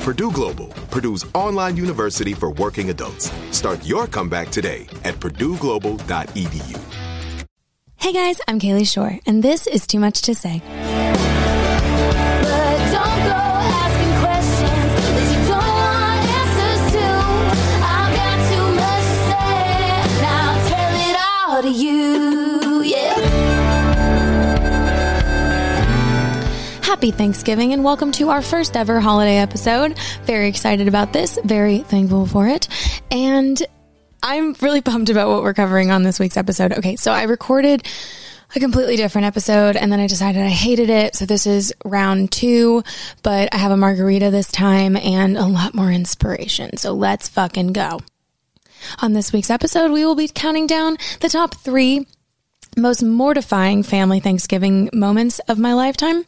Purdue Global, Purdue's online university for working adults. Start your comeback today at purdueglobal.edu. Hey guys, I'm Kalie Shorr, and this is Too Much to Say. Happy Thanksgiving and welcome to our first ever holiday episode. Very excited about this, very thankful for it. And I'm really pumped about what we're covering on this week's episode. Okay, so I recorded a completely different episode and then I decided I hated it. So this is round two, but I have a margarita this time and a lot more inspiration. So let's fucking go. On this week's episode, we will be counting down the top three most mortifying family Thanksgiving moments of my lifetime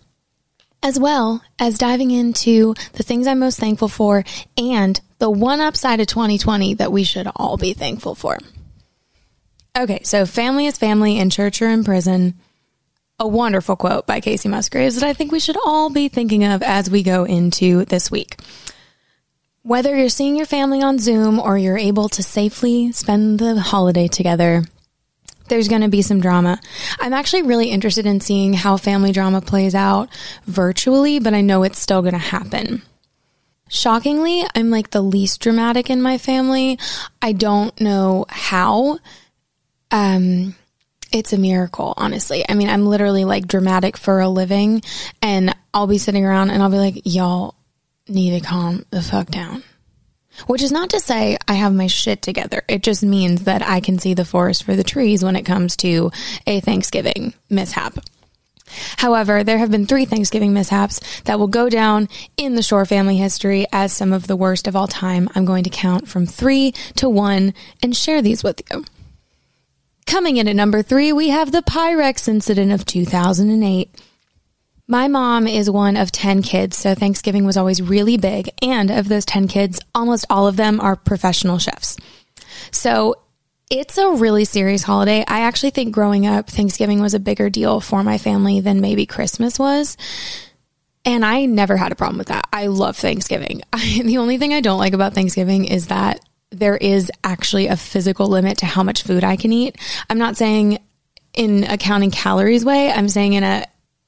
as well as diving into the things I'm most thankful for and the one upside of 2020 that we should all be thankful for. Okay, so family is family in church or in prison. A wonderful quote by Kacey Musgraves that I think we should all be thinking of as we go into this week. Whether you're seeing your family on Zoom or you're able to safely spend the holiday together, there's going to be some drama. I'm actually really interested in seeing how family drama plays out virtually, but I know it's still going to happen. Shockingly, I'm like the least dramatic in my family. I don't know how. Um, it's a miracle, honestly. I mean, I'm literally like dramatic for a living, and I'll be sitting around and I'll be like, y'all need to calm the fuck down. Which is not to say I have my shit together. It just means that I can see the forest for the trees when it comes to a Thanksgiving mishap. However, there have been three Thanksgiving mishaps that will go down in the Shorr family history as some of the worst of all time. I'm going to count from three to one and share these with you. Coming in at number three, we have the Pyrex incident of 2008. My mom is one of 10 kids, so Thanksgiving was always really big. And of those 10 kids, almost all of them are professional chefs. So it's a really serious holiday. I actually think growing up, Thanksgiving was a bigger deal for my family than maybe Christmas was. And I never had a problem with that. I love Thanksgiving. I, the only thing I don't like about Thanksgiving is that there is actually a physical limit to how much food I can eat. I'm not saying in a counting calories way. I'm saying in a,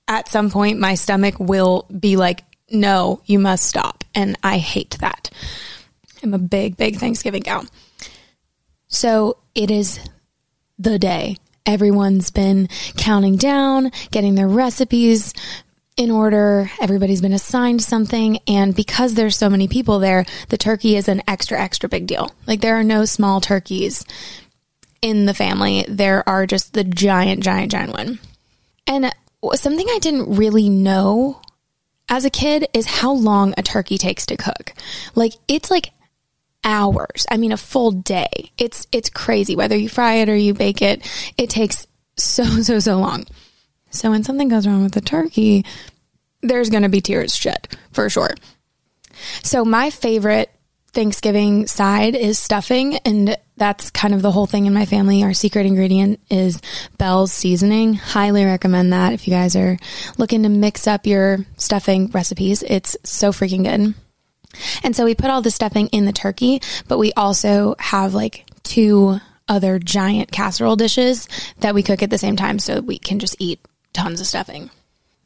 at some point, my stomach will be like, no, you must stop. And I hate that. I'm a big, big Thanksgiving gal. So it is the day. Everyone's been counting down, getting their recipes in order. Everybody's been assigned something. And because there's so many people there, the turkey is an extra, extra big deal. Like there are no small turkeys in the family. There are just the giant, giant, giant one. And something I didn't really know as a kid is how long a turkey takes to cook. Like it's like hours. I mean a full day. It's it's crazy whether you fry it or you bake it. It takes so so so long. So when something goes wrong with the turkey, there's going to be tears shed for sure. So my favorite Thanksgiving side is stuffing, and that's kind of the whole thing in my family. Our secret ingredient is Bell's seasoning. Highly recommend that if you guys are looking to mix up your stuffing recipes. It's so freaking good. And so we put all the stuffing in the turkey, but we also have like two other giant casserole dishes that we cook at the same time so we can just eat tons of stuffing.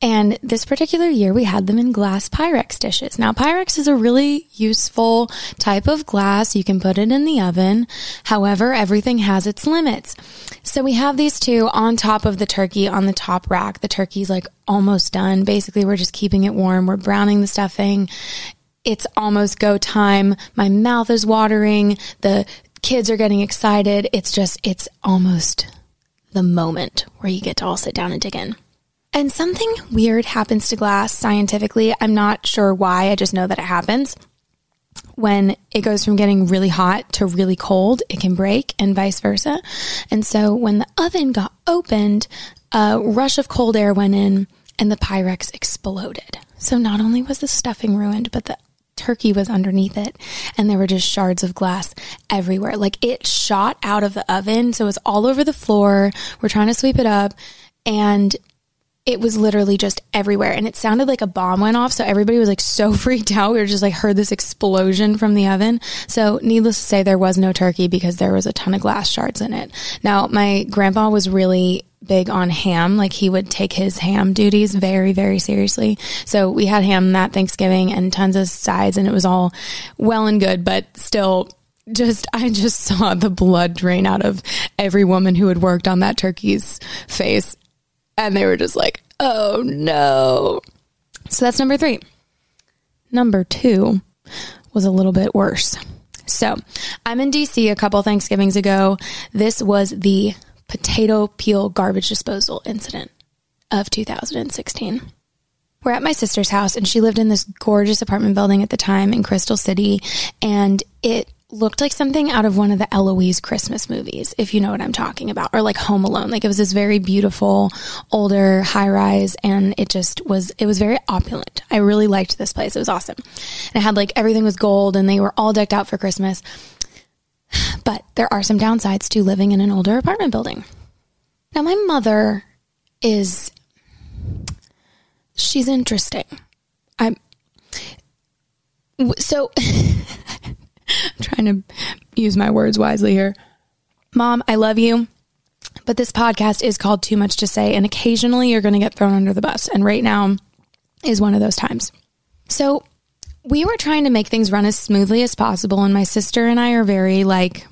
And this particular year, we had them in glass Pyrex dishes. Now, Pyrex is a really useful type of glass. You can put it in the oven. However, everything has its limits. So we have these two on top of the turkey on the top rack. The turkey's like almost done. Basically, we're just keeping it warm. We're browning the stuffing. It's almost go time. My mouth is watering. The kids are getting excited. It's just, it's almost the moment where you get to all sit down and dig in. And something weird happens to glass scientifically. I'm not sure why. I just know that it happens. When it goes from getting really hot to really cold, it can break and vice versa. And so when the oven got opened, a rush of cold air went in and the Pyrex exploded. So not only was the stuffing ruined, but the turkey was underneath it and there were just shards of glass everywhere. Like it shot out of the oven. So it was all over the floor. We're trying to sweep it up and it was literally just everywhere. And it sounded like a bomb went off. So everybody was like so freaked out. We were just like heard this explosion from the oven. So needless to say there was no turkey because there was a ton of glass shards in it. Now my grandpa was really big on ham. Like he would take his ham duties very very seriously. So we had ham that thanksgiving and tons of sides and it was all well and good. But still just I just saw the blood drain out of every woman who had worked on that turkey's face and they were just like, oh no. So that's number three. Number two was a little bit worse. So I'm in DC a couple Thanksgivings ago. This was the potato peel garbage disposal incident of 2016. We're at my sister's house and she lived in this gorgeous apartment building at the time in Crystal City and it looked like something out of one of the Eloise Christmas movies, if you know what I'm talking about, or like Home Alone. Like it was this very beautiful, older high rise, and it just was, it was very opulent. I really liked this place. It was awesome. And it had like everything was gold and they were all decked out for Christmas. But there are some downsides to living in an older apartment building. Now, my mother is, she's interesting. I'm, so I'm trying to use my words wisely here. Mom, I love you, but this podcast is called Too Much to Say, and occasionally you're going to get thrown under the bus. And right now is one of those times. So we were trying to make things run as smoothly as possible, and my sister and I are very like,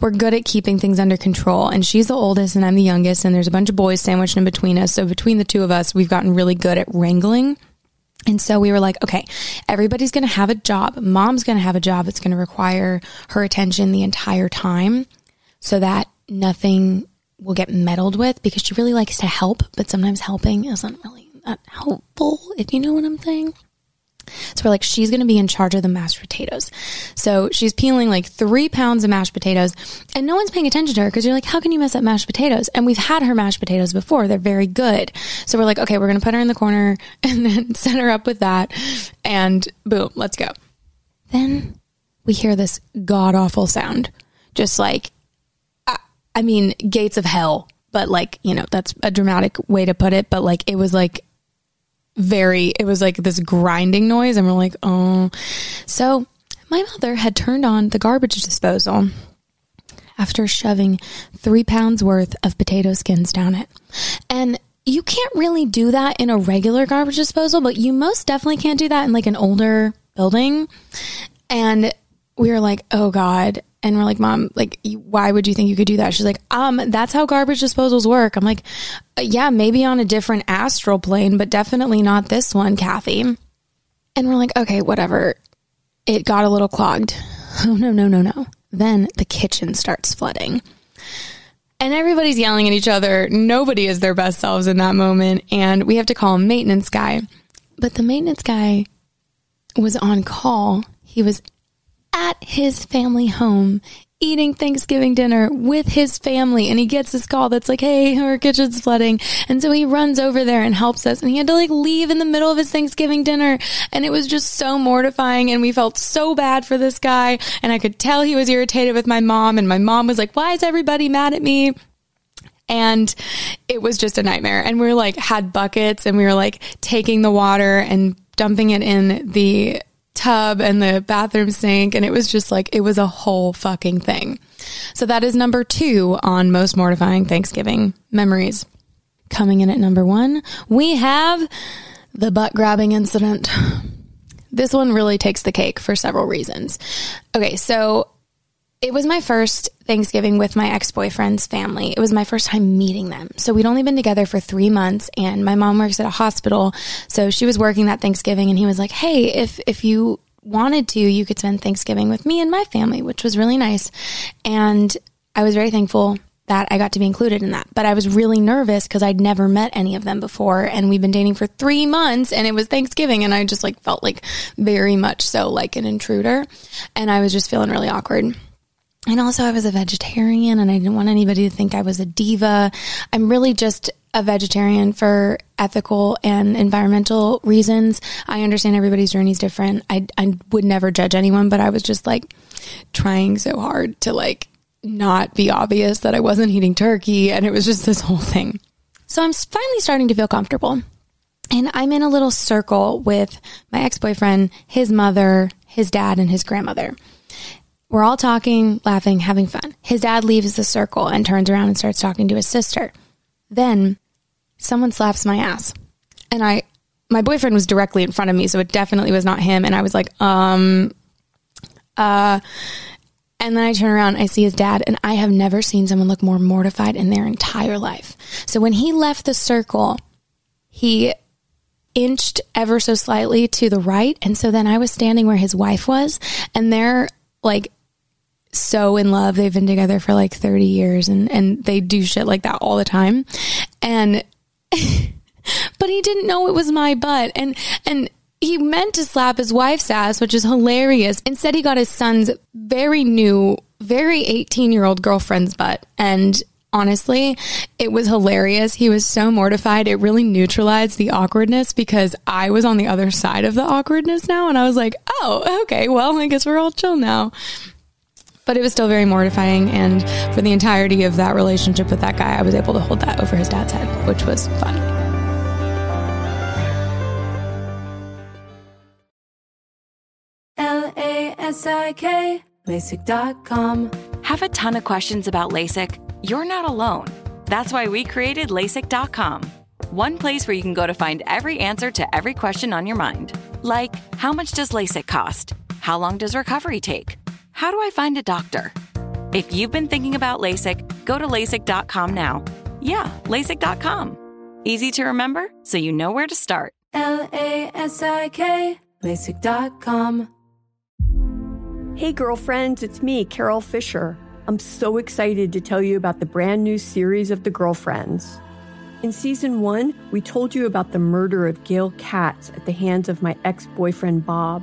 we're good at keeping things under control. And she's the oldest, and I'm the youngest, and there's a bunch of boys sandwiched in between us. So between the two of us, we've gotten really good at wrangling. And so we were like, okay, everybody's going to have a job. Mom's going to have a job that's going to require her attention the entire time so that nothing will get meddled with because she really likes to help, but sometimes helping isn't really that helpful, if you know what I'm saying. So we're like, she's going to be in charge of the mashed potatoes. So she's peeling like three pounds of mashed potatoes and no one's paying attention to her because you're like, how can you mess up mashed potatoes? And we've had her mashed potatoes before. They're very good. So we're like, okay, we're going to put her in the corner and then set her up with that. And boom, let's go. Then we hear this god awful sound. Just like, I, I mean, gates of hell. But like, you know, that's a dramatic way to put it. But like, it was like very, it was like this grinding noise. And we're like, oh. So my mother had turned on the garbage disposal after shoving three pounds worth of potato skins down it. And you can't really do that in a regular garbage disposal, but you most definitely can't do that in like an older building. And we were like, oh God. And we're like, mom, like, why would you think you could do that? She's like, um, that's how garbage disposals work. I'm like, "Uh, yeah, maybe on a different astral plane, but definitely not this one, Kathy. And we're like, okay, whatever. It got a little clogged. Oh, no, no, no, no. Then the kitchen starts flooding. And everybody's yelling at each other. Nobody is their best selves in that moment. And we have to call a maintenance guy. But the maintenance guy was on call. He was at his family home eating Thanksgiving dinner with his family and he gets this call that's like, Hey, our kitchen's flooding. And so he runs over there and helps us and he had to like leave in the middle of his Thanksgiving dinner. And it was just so mortifying. And we felt so bad for this guy. And I could tell he was irritated with my mom. And my mom was like, why is everybody mad at me? and it was just a nightmare. And we were like, had buckets and we were like taking the water and dumping it in the tub and the bathroom sink. And it was just like, it was a whole fucking thing. So that is number two on most mortifying Thanksgiving memories. Coming in at number one, we have the butt grabbing incident. This one really takes the cake for several reasons. Okay, so it was my first Thanksgiving with my ex boyfriend's family. It was my first time meeting them. So we'd only been together for three months and my mom works at a hospital. So she was working that Thanksgiving and he was like, Hey, if, if you wanted to, you could spend Thanksgiving with me and my family, which was really nice. And I was very thankful that I got to be included in that. But I was really nervous because I'd never met any of them before and we'd been dating for three months and it was Thanksgiving and I just like felt like very much so like an intruder and I was just feeling really awkward. And also, I was a vegetarian and I didn't want anybody to think I was a diva. I'm really just a vegetarian for ethical and environmental reasons. I understand everybody's journey is different. I, I would never judge anyone, but I was just like trying so hard to like not be obvious that I wasn't eating turkey. And it was just this whole thing. So I'm finally starting to feel comfortable. And I'm in a little circle with my ex boyfriend, his mother, his dad, and his grandmother. We're all talking, laughing, having fun. His dad leaves the circle and turns around and starts talking to his sister. Then someone slaps my ass. And I, my boyfriend was directly in front of me, so it definitely was not him. And I was like, um, uh, and then I turn around, I see his dad, and I have never seen someone look more mortified in their entire life. So when he left the circle, he inched ever so slightly to the right. And so then I was standing where his wife was, and they're like so in love. They've been together for like 30 years and, and they do shit like that all the time. And, but he didn't know it was my butt. And, and, he meant to slap his wife's ass, which is hilarious. Instead, he got his son's very new, very 18 year old girlfriend's butt. And honestly, it was hilarious. He was so mortified. It really neutralized the awkwardness because I was on the other side of the awkwardness now. And I was like, oh, okay, well, I guess we're all chill now but it was still very mortifying. And for the entirety of that relationship with that guy, I was able to hold that over his dad's head, which was fun. L A S I K, LASIK.com. Have a ton of questions about LASIK? You're not alone. That's why we created LASIK.com. One place where you can go to find every answer to every question on your mind. Like, how much does LASIK cost? How long does recovery take? How do I find a doctor? If you've been thinking about LASIK, go to LASIK.com now. Yeah, LASIK.com. Easy to remember, so you know where to start. L A S I K, LASIK.com. Hey, girlfriends, it's me, Carole Fisher. I'm so excited to tell you about the brand new series of The Girlfriends. In season one, we told you about the murder of Gail Katz at the hands of my ex boyfriend, Bob.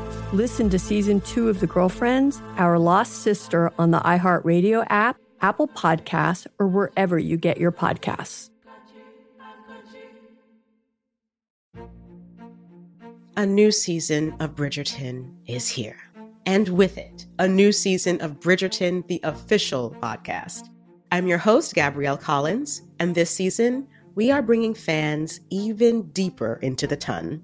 Listen to season two of The Girlfriends, Our Lost Sister on the iHeartRadio app, Apple Podcasts, or wherever you get your podcasts. A new season of Bridgerton is here. And with it, a new season of Bridgerton, the official podcast. I'm your host, Gabrielle Collins, and this season, we are bringing fans even deeper into the ton.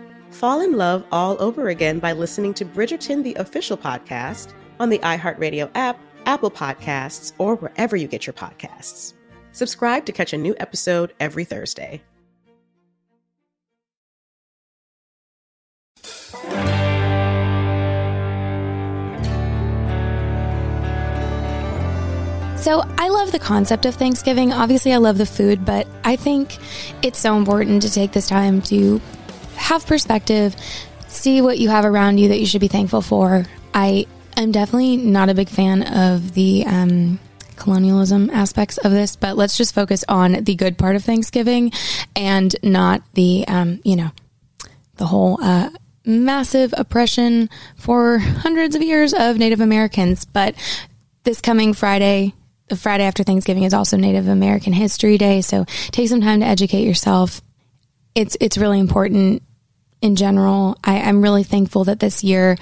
fall in love all over again by listening to Bridgerton, the official podcast, on the iHeartRadio app, Apple Podcasts, or wherever you get your podcasts. Subscribe to catch a new episode every Thursday. So I love the concept of Thanksgiving. Obviously, I love the food, but I think it's so important to take this time to have perspective, see what you have around you that you should be thankful for. I am definitely not a big fan of the um, colonialism aspects of this, but let's just focus on the good part of Thanksgiving and not the, um, you know, the whole uh, massive oppression for hundreds of years of Native Americans. But this coming Friday, the Friday after Thanksgiving is also Native American History Day, so take some time to educate yourself. It's it's really important in general. I, I'm really thankful that this year,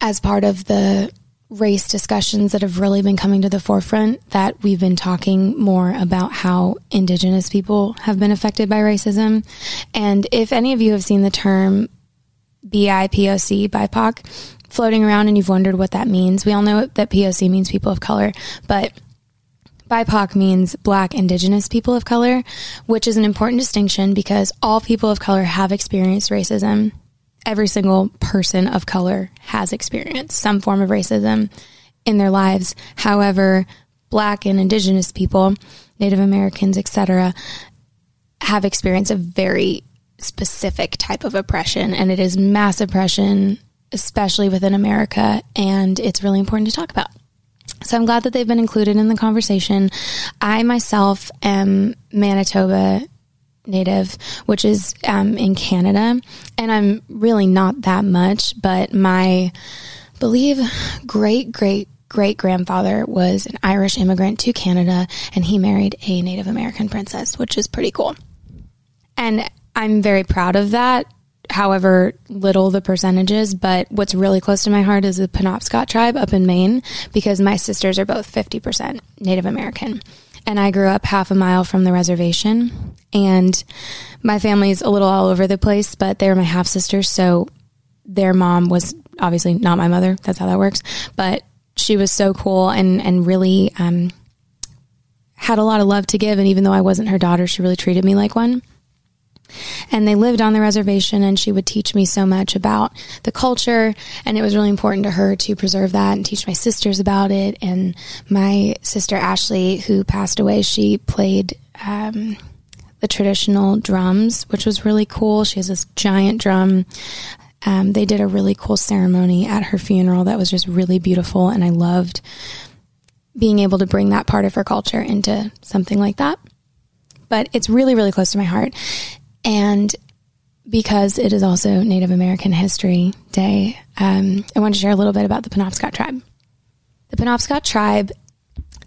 as part of the race discussions that have really been coming to the forefront, that we've been talking more about how Indigenous people have been affected by racism. And if any of you have seen the term BIPOC, BIPOC, floating around and you've wondered what that means, we all know that POC means people of color, but BIPOC means Black Indigenous people of color, which is an important distinction because all people of color have experienced racism. Every single person of color has experienced some form of racism in their lives. However, Black and Indigenous people, Native Americans, etc., have experienced a very specific type of oppression, and it is mass oppression, especially within America, and it's really important to talk about. So I'm glad that they've been included in the conversation. I myself am Manitoba native, which is um, in Canada, and I'm really not that much, but my believe great great great grandfather was an Irish immigrant to Canada, and he married a Native American princess, which is pretty cool. And I'm very proud of that however little the percentages, but what's really close to my heart is the Penobscot tribe up in Maine because my sisters are both 50% Native American. And I grew up half a mile from the reservation. And my family's a little all over the place, but they're my half sisters. So their mom was obviously not my mother. That's how that works. But she was so cool and, and really um, had a lot of love to give. And even though I wasn't her daughter, she really treated me like one. And they lived on the reservation, and she would teach me so much about the culture. And it was really important to her to preserve that and teach my sisters about it. And my sister Ashley, who passed away, she played um, the traditional drums, which was really cool. She has this giant drum. Um, they did a really cool ceremony at her funeral that was just really beautiful, and I loved being able to bring that part of her culture into something like that. But it's really, really close to my heart. And because it is also Native American History Day, um, I want to share a little bit about the Penobscot tribe. The Penobscot tribe,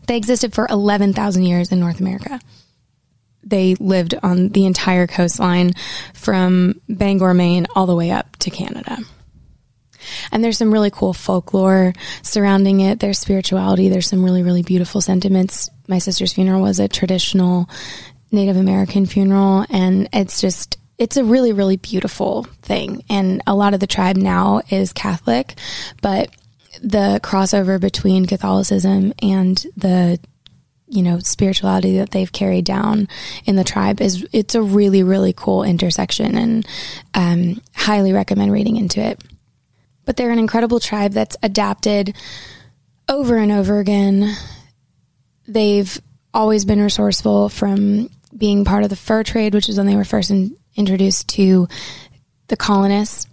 they existed for 11,000 years in North America. They lived on the entire coastline from Bangor, Maine, all the way up to Canada. And there's some really cool folklore surrounding it. There's spirituality. There's some really, really beautiful sentiments. My sister's funeral was a traditional Native American funeral, and it's just it's a really really beautiful thing. And a lot of the tribe now is Catholic, but the crossover between Catholicism and the you know spirituality that they've carried down in the tribe is it's a really really cool intersection and um, highly recommend reading into it but they're an incredible tribe that's adapted over and over again they've always been resourceful from being part of the fur trade, which is when they were first in, introduced to the colonists.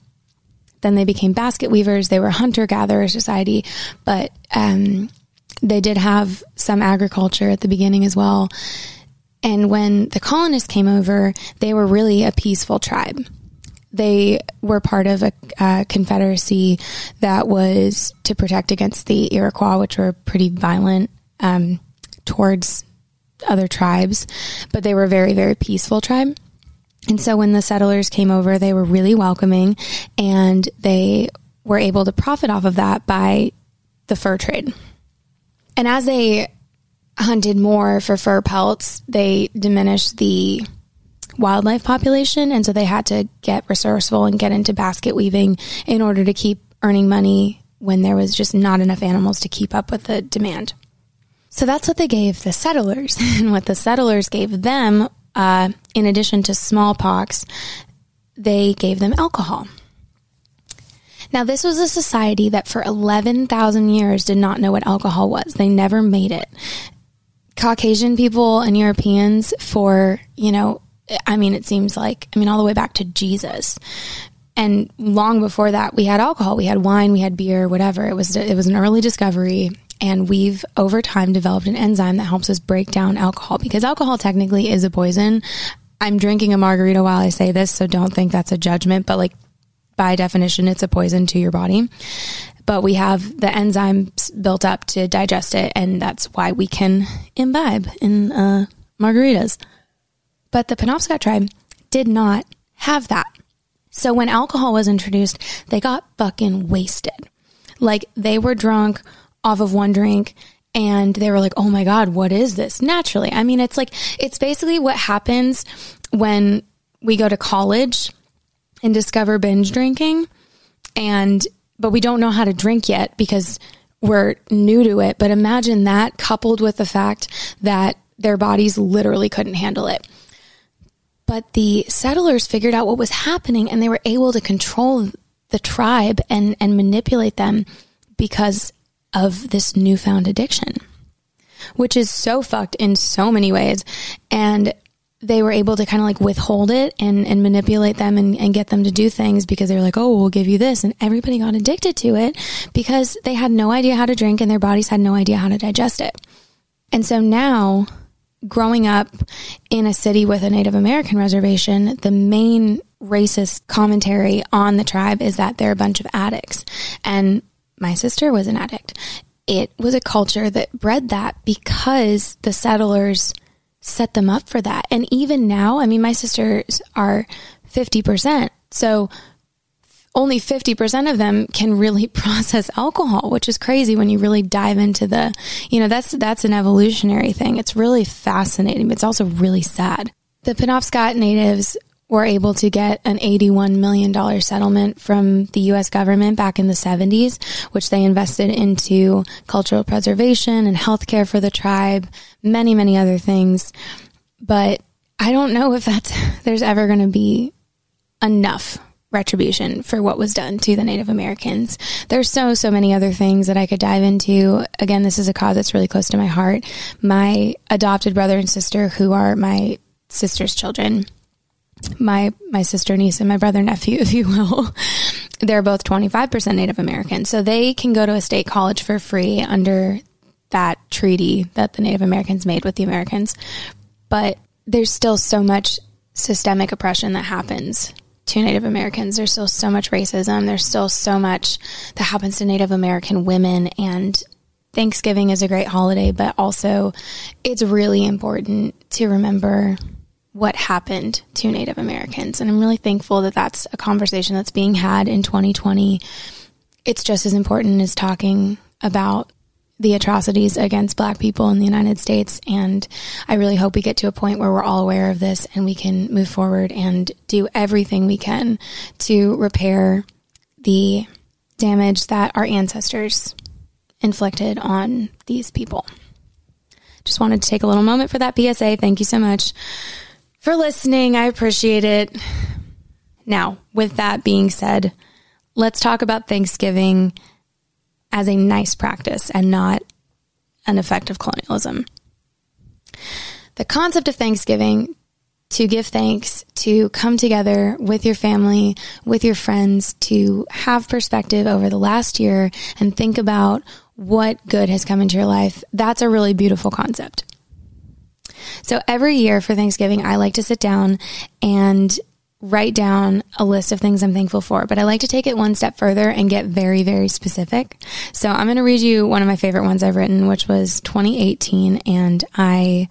Then they became basket weavers. They were hunter gatherer society, but um, they did have some agriculture at the beginning as well. And when the colonists came over, they were really a peaceful tribe. They were part of a, a confederacy that was to protect against the Iroquois, which were pretty violent um, towards other tribes, but they were very, very peaceful tribe. And so when the settlers came over, they were really welcoming and they were able to profit off of that by the fur trade. And as they hunted more for fur pelts, they diminished the wildlife population. And so they had to get resourceful and get into basket weaving in order to keep earning money when there was just not enough animals to keep up with the demand. So that's what they gave the settlers. And what the settlers gave them, uh, in addition to smallpox, they gave them alcohol. Now, this was a society that for 11,000 years did not know what alcohol was. They never made it. Caucasian people and Europeans, for, you know, I mean, it seems like, I mean, all the way back to Jesus. And long before that, we had alcohol, we had wine, we had beer, whatever. It was, it was an early discovery. And we've over time developed an enzyme that helps us break down alcohol because alcohol technically is a poison. I'm drinking a margarita while I say this, so don't think that's a judgment, but like by definition, it's a poison to your body. But we have the enzymes built up to digest it, and that's why we can imbibe in uh, margaritas. But the Penobscot tribe did not have that. So when alcohol was introduced, they got fucking wasted. Like they were drunk off of one drink and they were like, oh my God, what is this? Naturally. I mean, it's like, it's basically what happens when we go to college and discover binge drinking and, but we don't know how to drink yet because we're new to it. But imagine that coupled with the fact that their bodies literally couldn't handle it. But the settlers figured out what was happening and they were able to control the tribe and, and manipulate them because of this newfound addiction, which is so fucked in so many ways. And they were able to kind of like withhold it and, and manipulate them and, and get them to do things because they were like, oh, we'll give you this. And everybody got addicted to it because they had no idea how to drink and their bodies had no idea how to digest it. And so now, growing up in a city with a Native American reservation, the main racist commentary on the tribe is that they're a bunch of addicts. And my sister was an addict. It was a culture that bred that because the settlers set them up for that. And even now, I mean, my sisters are 50%. So only 50% of them can really process alcohol, which is crazy when you really dive into the, you know, that's, that's an evolutionary thing. It's really fascinating, but it's also really sad. The Penobscot natives were able to get an $81 million settlement from the U.S. government back in the 70s, which they invested into cultural preservation and healthcare for the tribe, many, many other things. But I don't know if that's, there's ever going to be enough retribution for what was done to the Native Americans. There's so, so many other things that I could dive into. Again, this is a cause that's really close to my heart. My adopted brother and sister, who are my sister's children, my my sister niece and my brother nephew if you will they're both 25% native american. So they can go to a state college for free under that treaty that the native americans made with the americans. But there's still so much systemic oppression that happens to native americans. There's still so much racism. There's still so much that happens to native american women. And thanksgiving is a great holiday but also it's really important to remember what happened to Native Americans. And I'm really thankful that that's a conversation that's being had in 2020. It's just as important as talking about the atrocities against black people in the United States. And I really hope we get to a point where we're all aware of this and we can move forward and do everything we can to repair the damage that our ancestors inflicted on these people. Just wanted to take a little moment for that PSA. Thank you so much for listening. I appreciate it. Now, with that being said, let's talk about Thanksgiving as a nice practice and not an effect of colonialism. The concept of Thanksgiving to give thanks, to come together with your family, with your friends, to have perspective over the last year and think about what good has come into your life. That's a really beautiful concept. So every year for Thanksgiving, I like to sit down and write down a list of things I'm thankful for, but I like to take it one step further and get very, very specific. So I'm going to read you one of my favorite ones I've written, which was 2018. And I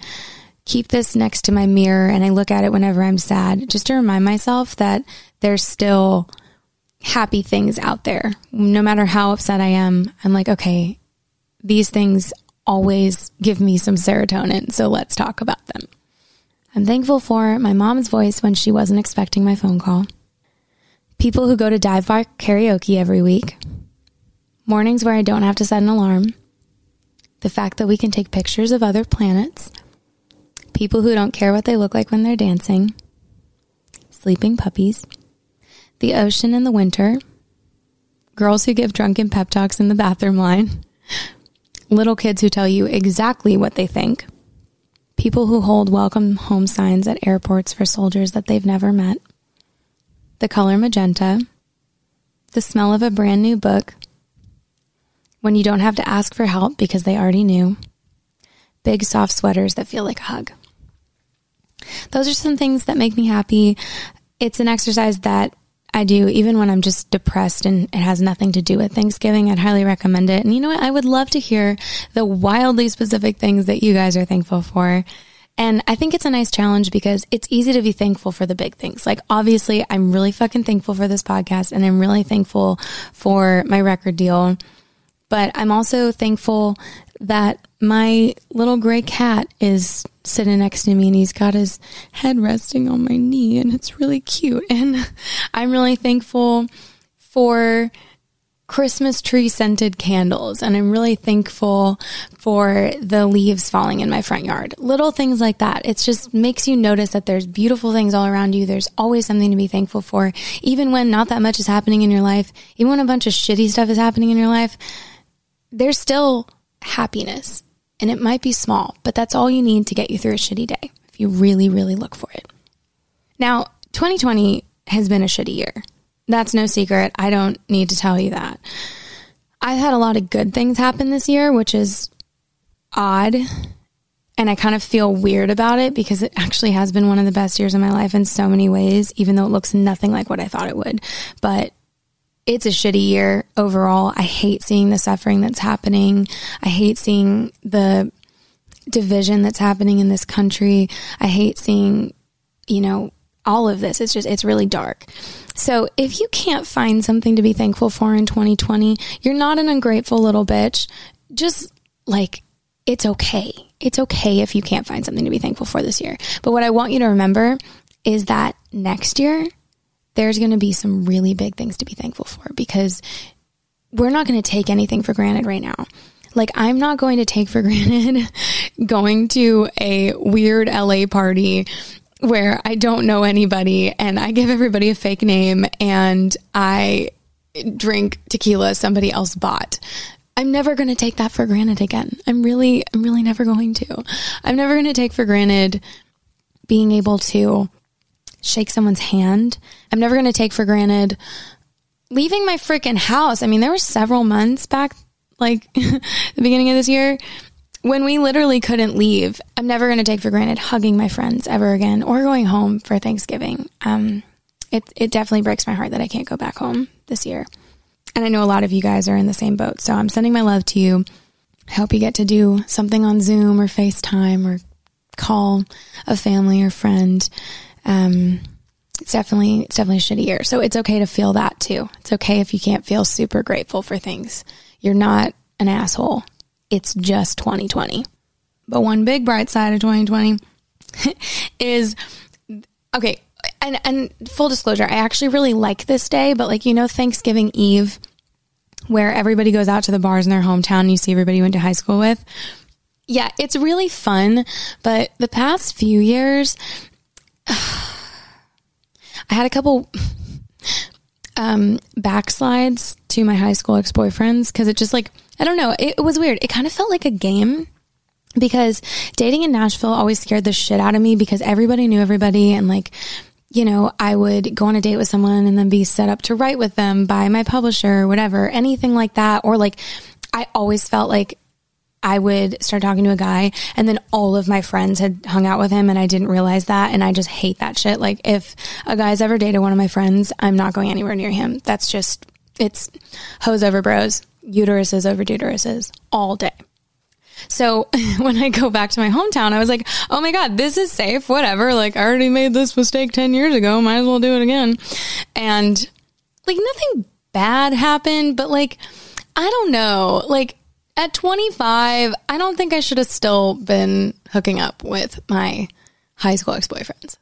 keep this next to my mirror and I look at it whenever I'm sad, just to remind myself that there's still happy things out there. No matter how upset I am, I'm like, okay, these things always give me some serotonin. So let's talk about them. I'm thankful for my mom's voice when she wasn't expecting my phone call. People who go to dive bar karaoke every week. Mornings where I don't have to set an alarm. The fact that we can take pictures of other planets. People who don't care what they look like when they're dancing. Sleeping puppies. The ocean in the winter. Girls who give drunken pep talks in the bathroom line. Little kids who tell you exactly what they think. People who hold welcome home signs at airports for soldiers that they've never met, the color magenta, the smell of a brand new book, when you don't have to ask for help because they already knew, big soft sweaters that feel like a hug. Those are some things that make me happy. It's an exercise that I do even when I'm just depressed and it has nothing to do with Thanksgiving. I'd highly recommend it. And you know what? I would love to hear the wildly specific things that you guys are thankful for. And I think it's a nice challenge because it's easy to be thankful for the big things. Like, obviously, I'm really fucking thankful for this podcast and I'm really thankful for my record deal. But I'm also thankful that my little gray cat is sitting next to me and he's got his head resting on my knee and it's really cute. And I'm really thankful for Christmas tree scented candles. And I'm really thankful for the leaves falling in my front yard. Little things like that. It just makes you notice that there's beautiful things all around you. There's always something to be thankful for. Even when not that much is happening in your life, even when a bunch of shitty stuff is happening in your life, there's still happiness. And it might be small, but that's all you need to get you through a shitty day if you really, really look for it. Now, 2020 has been a shitty year. That's no secret. I don't need to tell you that. I've had a lot of good things happen this year, which is odd. And I kind of feel weird about it because it actually has been one of the best years of my life in so many ways, even though it looks nothing like what I thought it would. But it's a shitty year overall. I hate seeing the suffering that's happening. I hate seeing the division that's happening in this country. I hate seeing, you know, all of this. It's just, it's really dark. So if you can't find something to be thankful for in 2020, you're not an ungrateful little bitch. Just like, it's okay. It's okay if you can't find something to be thankful for this year. But what I want you to remember is that next year, there's going to be some really big things to be thankful for because we're not going to take anything for granted right now. Like, I'm not going to take for granted going to a weird LA party where I don't know anybody and I give everybody a fake name and I drink tequila somebody else bought. I'm never going to take that for granted again. I'm really, I'm really never going to. I'm never going to take for granted being able to shake someone's hand. I'm never going to take for granted leaving my freaking house. I mean, there were several months back, like the beginning of this year, when we literally couldn't leave. I'm never going to take for granted hugging my friends ever again or going home for Thanksgiving. Um, it, it definitely breaks my heart that I can't go back home this year. And I know a lot of you guys are in the same boat. So I'm sending my love to you. I hope you get to do something on Zoom or FaceTime or call a family or friend um, it's definitely it's definitely a shitty year. So it's okay to feel that too. It's okay if you can't feel super grateful for things. You're not an asshole. It's just 2020. But one big bright side of 2020 is okay. And and full disclosure, I actually really like this day, but like you know Thanksgiving Eve where everybody goes out to the bars in their hometown, you see everybody you went to high school with. Yeah, it's really fun, but the past few years I had a couple um, backslides to my high school ex boyfriends because it just like, I don't know, it, it was weird. It kind of felt like a game because dating in Nashville always scared the shit out of me because everybody knew everybody and like, you know, I would go on a date with someone and then be set up to write with them by my publisher or whatever, anything like that. Or like, I always felt like I would start talking to a guy and then all of my friends had hung out with him and I didn't realize that. And I just hate that shit. Like if a guy's ever dated one of my friends, I'm not going anywhere near him. That's just, it's hoes over bros, uteruses over deuteruses all day. So when I go back to my hometown, I was like, oh my God, this is safe. Whatever. Like I already made this mistake 10 years ago. Might as well do it again. And like nothing bad happened, but like, I don't know. Like at 25, I don't think I should have still been hooking up with my high school ex boyfriends.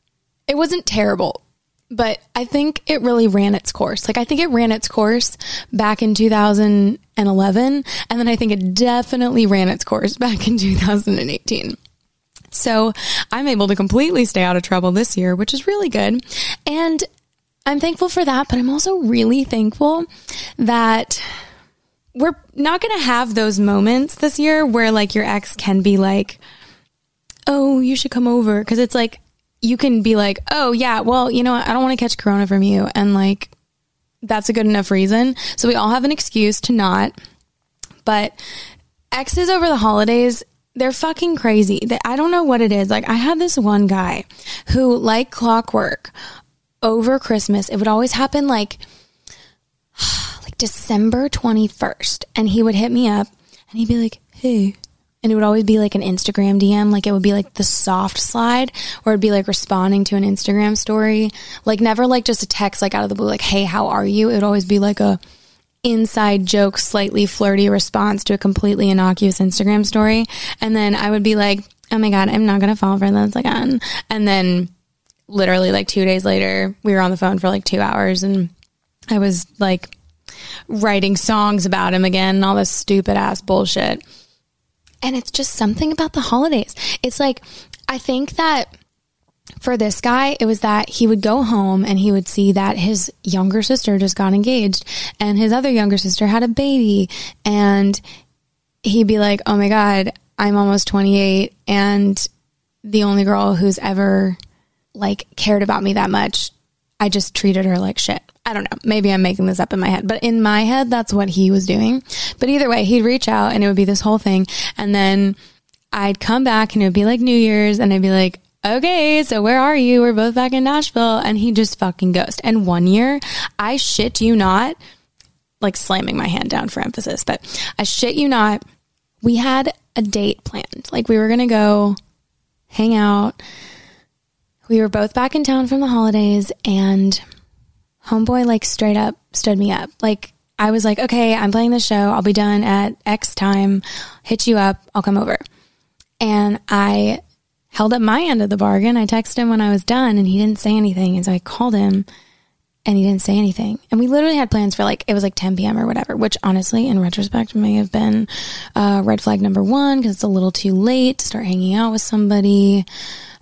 It wasn't terrible, but I think it really ran its course. Like, I think it ran its course back in 2011, and then I think it definitely ran its course back in 2018. So I'm able to completely stay out of trouble this year, which is really good. And I'm thankful for that, but I'm also really thankful that we're not going to have those moments this year where like your ex can be like, oh, you should come over. Cause it's like, you can be like, oh, yeah, well, you know? I don't want to catch corona from you. And like, that's a good enough reason. So we all have an excuse to not. But exes over the holidays, they're fucking crazy. They, I don't know what it is. Like, I had this one guy who, like clockwork, over Christmas, it would always happen like December 21st. And he would hit me up and he'd be like, hey, and it would always be like an Instagram DM. Like it would be like the soft slide or it'd be like responding to an Instagram story. Like never like just a text like out of the blue, like, hey, how are you? It would always be like a inside joke, slightly flirty response to a completely innocuous Instagram story. And then I would be like, oh my God, I'm not going to fall for this again. And then literally like two days later, we were on the phone for like two hours and I was like writing songs about him again and all this stupid ass bullshit. And it's just something about the holidays. It's like, I think that for this guy, it was that he would go home and he would see that his younger sister just got engaged and his other younger sister had a baby. And he'd be like, oh my God, I'm almost 28 and the only girl who's ever like cared about me that much, I just treated her like shit. I don't know. Maybe I'm making this up in my head, but in my head, that's what he was doing. But either way, he'd reach out and it would be this whole thing. And then I'd come back and it would be like New Year's and I'd be like, okay, so where are you? We're both back in Nashville. And he just fucking ghost. And one year, I shit you not, like slamming my hand down for emphasis, but I shit you not, we had a date planned. Like we were going to go hang out. We were both back in town from the holidays and homeboy like straight up stood me up. Like I was like, okay, I'm playing the show. I'll be done at X time. Hit you up. I'll come over. And I held up my end of the bargain. I texted him when I was done and he didn't say anything. And so I called him and he didn't say anything. And we literally had plans for like, it was like 10 p.m. or whatever, which honestly, in retrospect, may have been uh, red flag number one because it's a little too late to start hanging out with somebody.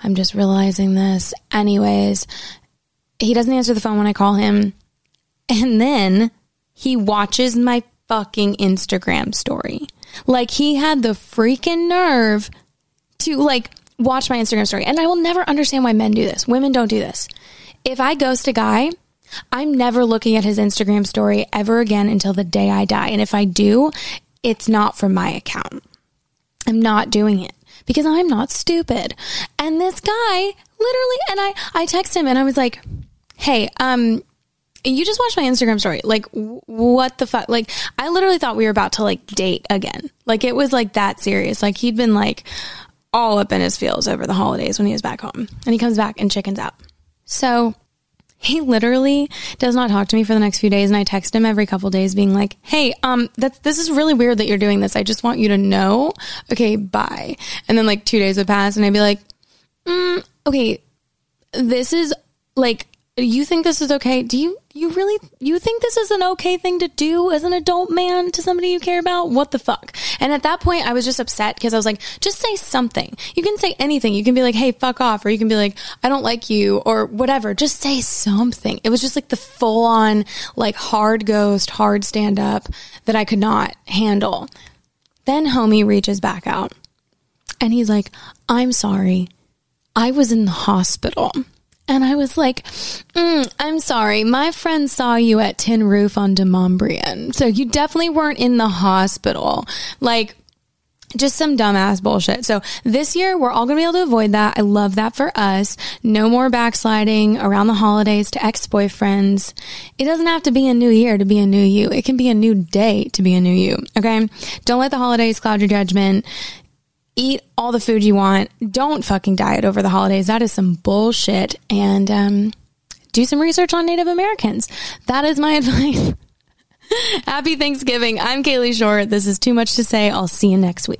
I'm just realizing this. Anyways, he doesn't answer the phone when I call him. And then he watches my fucking Instagram story. Like he had the freaking nerve to like watch my Instagram story. And I will never understand why men do this. Women don't do this. If I ghost a guy, I'm never looking at his Instagram story ever again until the day I die. And if I do, it's not from my account. I'm not doing it because I'm not stupid. And this guy literally, and I, I text him and I was like, Hey, um, you just watched my Instagram story. Like, what the fuck? Like, I literally thought we were about to like date again. Like, it was like that serious. Like, he'd been like all up in his feels over the holidays when he was back home. And he comes back and chickens out. So he literally does not talk to me for the next few days. And I text him every couple days being like, Hey, um, this is really weird that you're doing this. I just want you to know. Okay, bye. And then like two days would pass and I'd be like, mm, okay, this is like, you think this is okay? Do you you really you think this is an okay thing to do as an adult man to somebody you care about? What the fuck? And at that point I was just upset because I was like, just say something. You can say anything. You can be like, "Hey, fuck off," or you can be like, "I don't like you," or whatever. Just say something. It was just like the full on like hard ghost, hard stand up that I could not handle. Then homie reaches back out. And he's like, "I'm sorry. I was in the hospital." And I was like, mm, I'm sorry. My friend saw you at Tin Roof on Demonbreun. So you definitely weren't in the hospital. Like, just some dumbass bullshit. So this year we're all going to be able to avoid that. I love that for us. No more backsliding around the holidays to ex-boyfriends. It doesn't have to be a new year to be a new you. It can be a new day to be a new you. Okay. Don't let the holidays cloud your judgment. Eat all the food you want. Don't fucking diet over the holidays. That is some bullshit. And, um, do some research on Native Americans. That is my advice. Happy Thanksgiving. I'm Kalie Shorr. This is too much to say. I'll see you next week.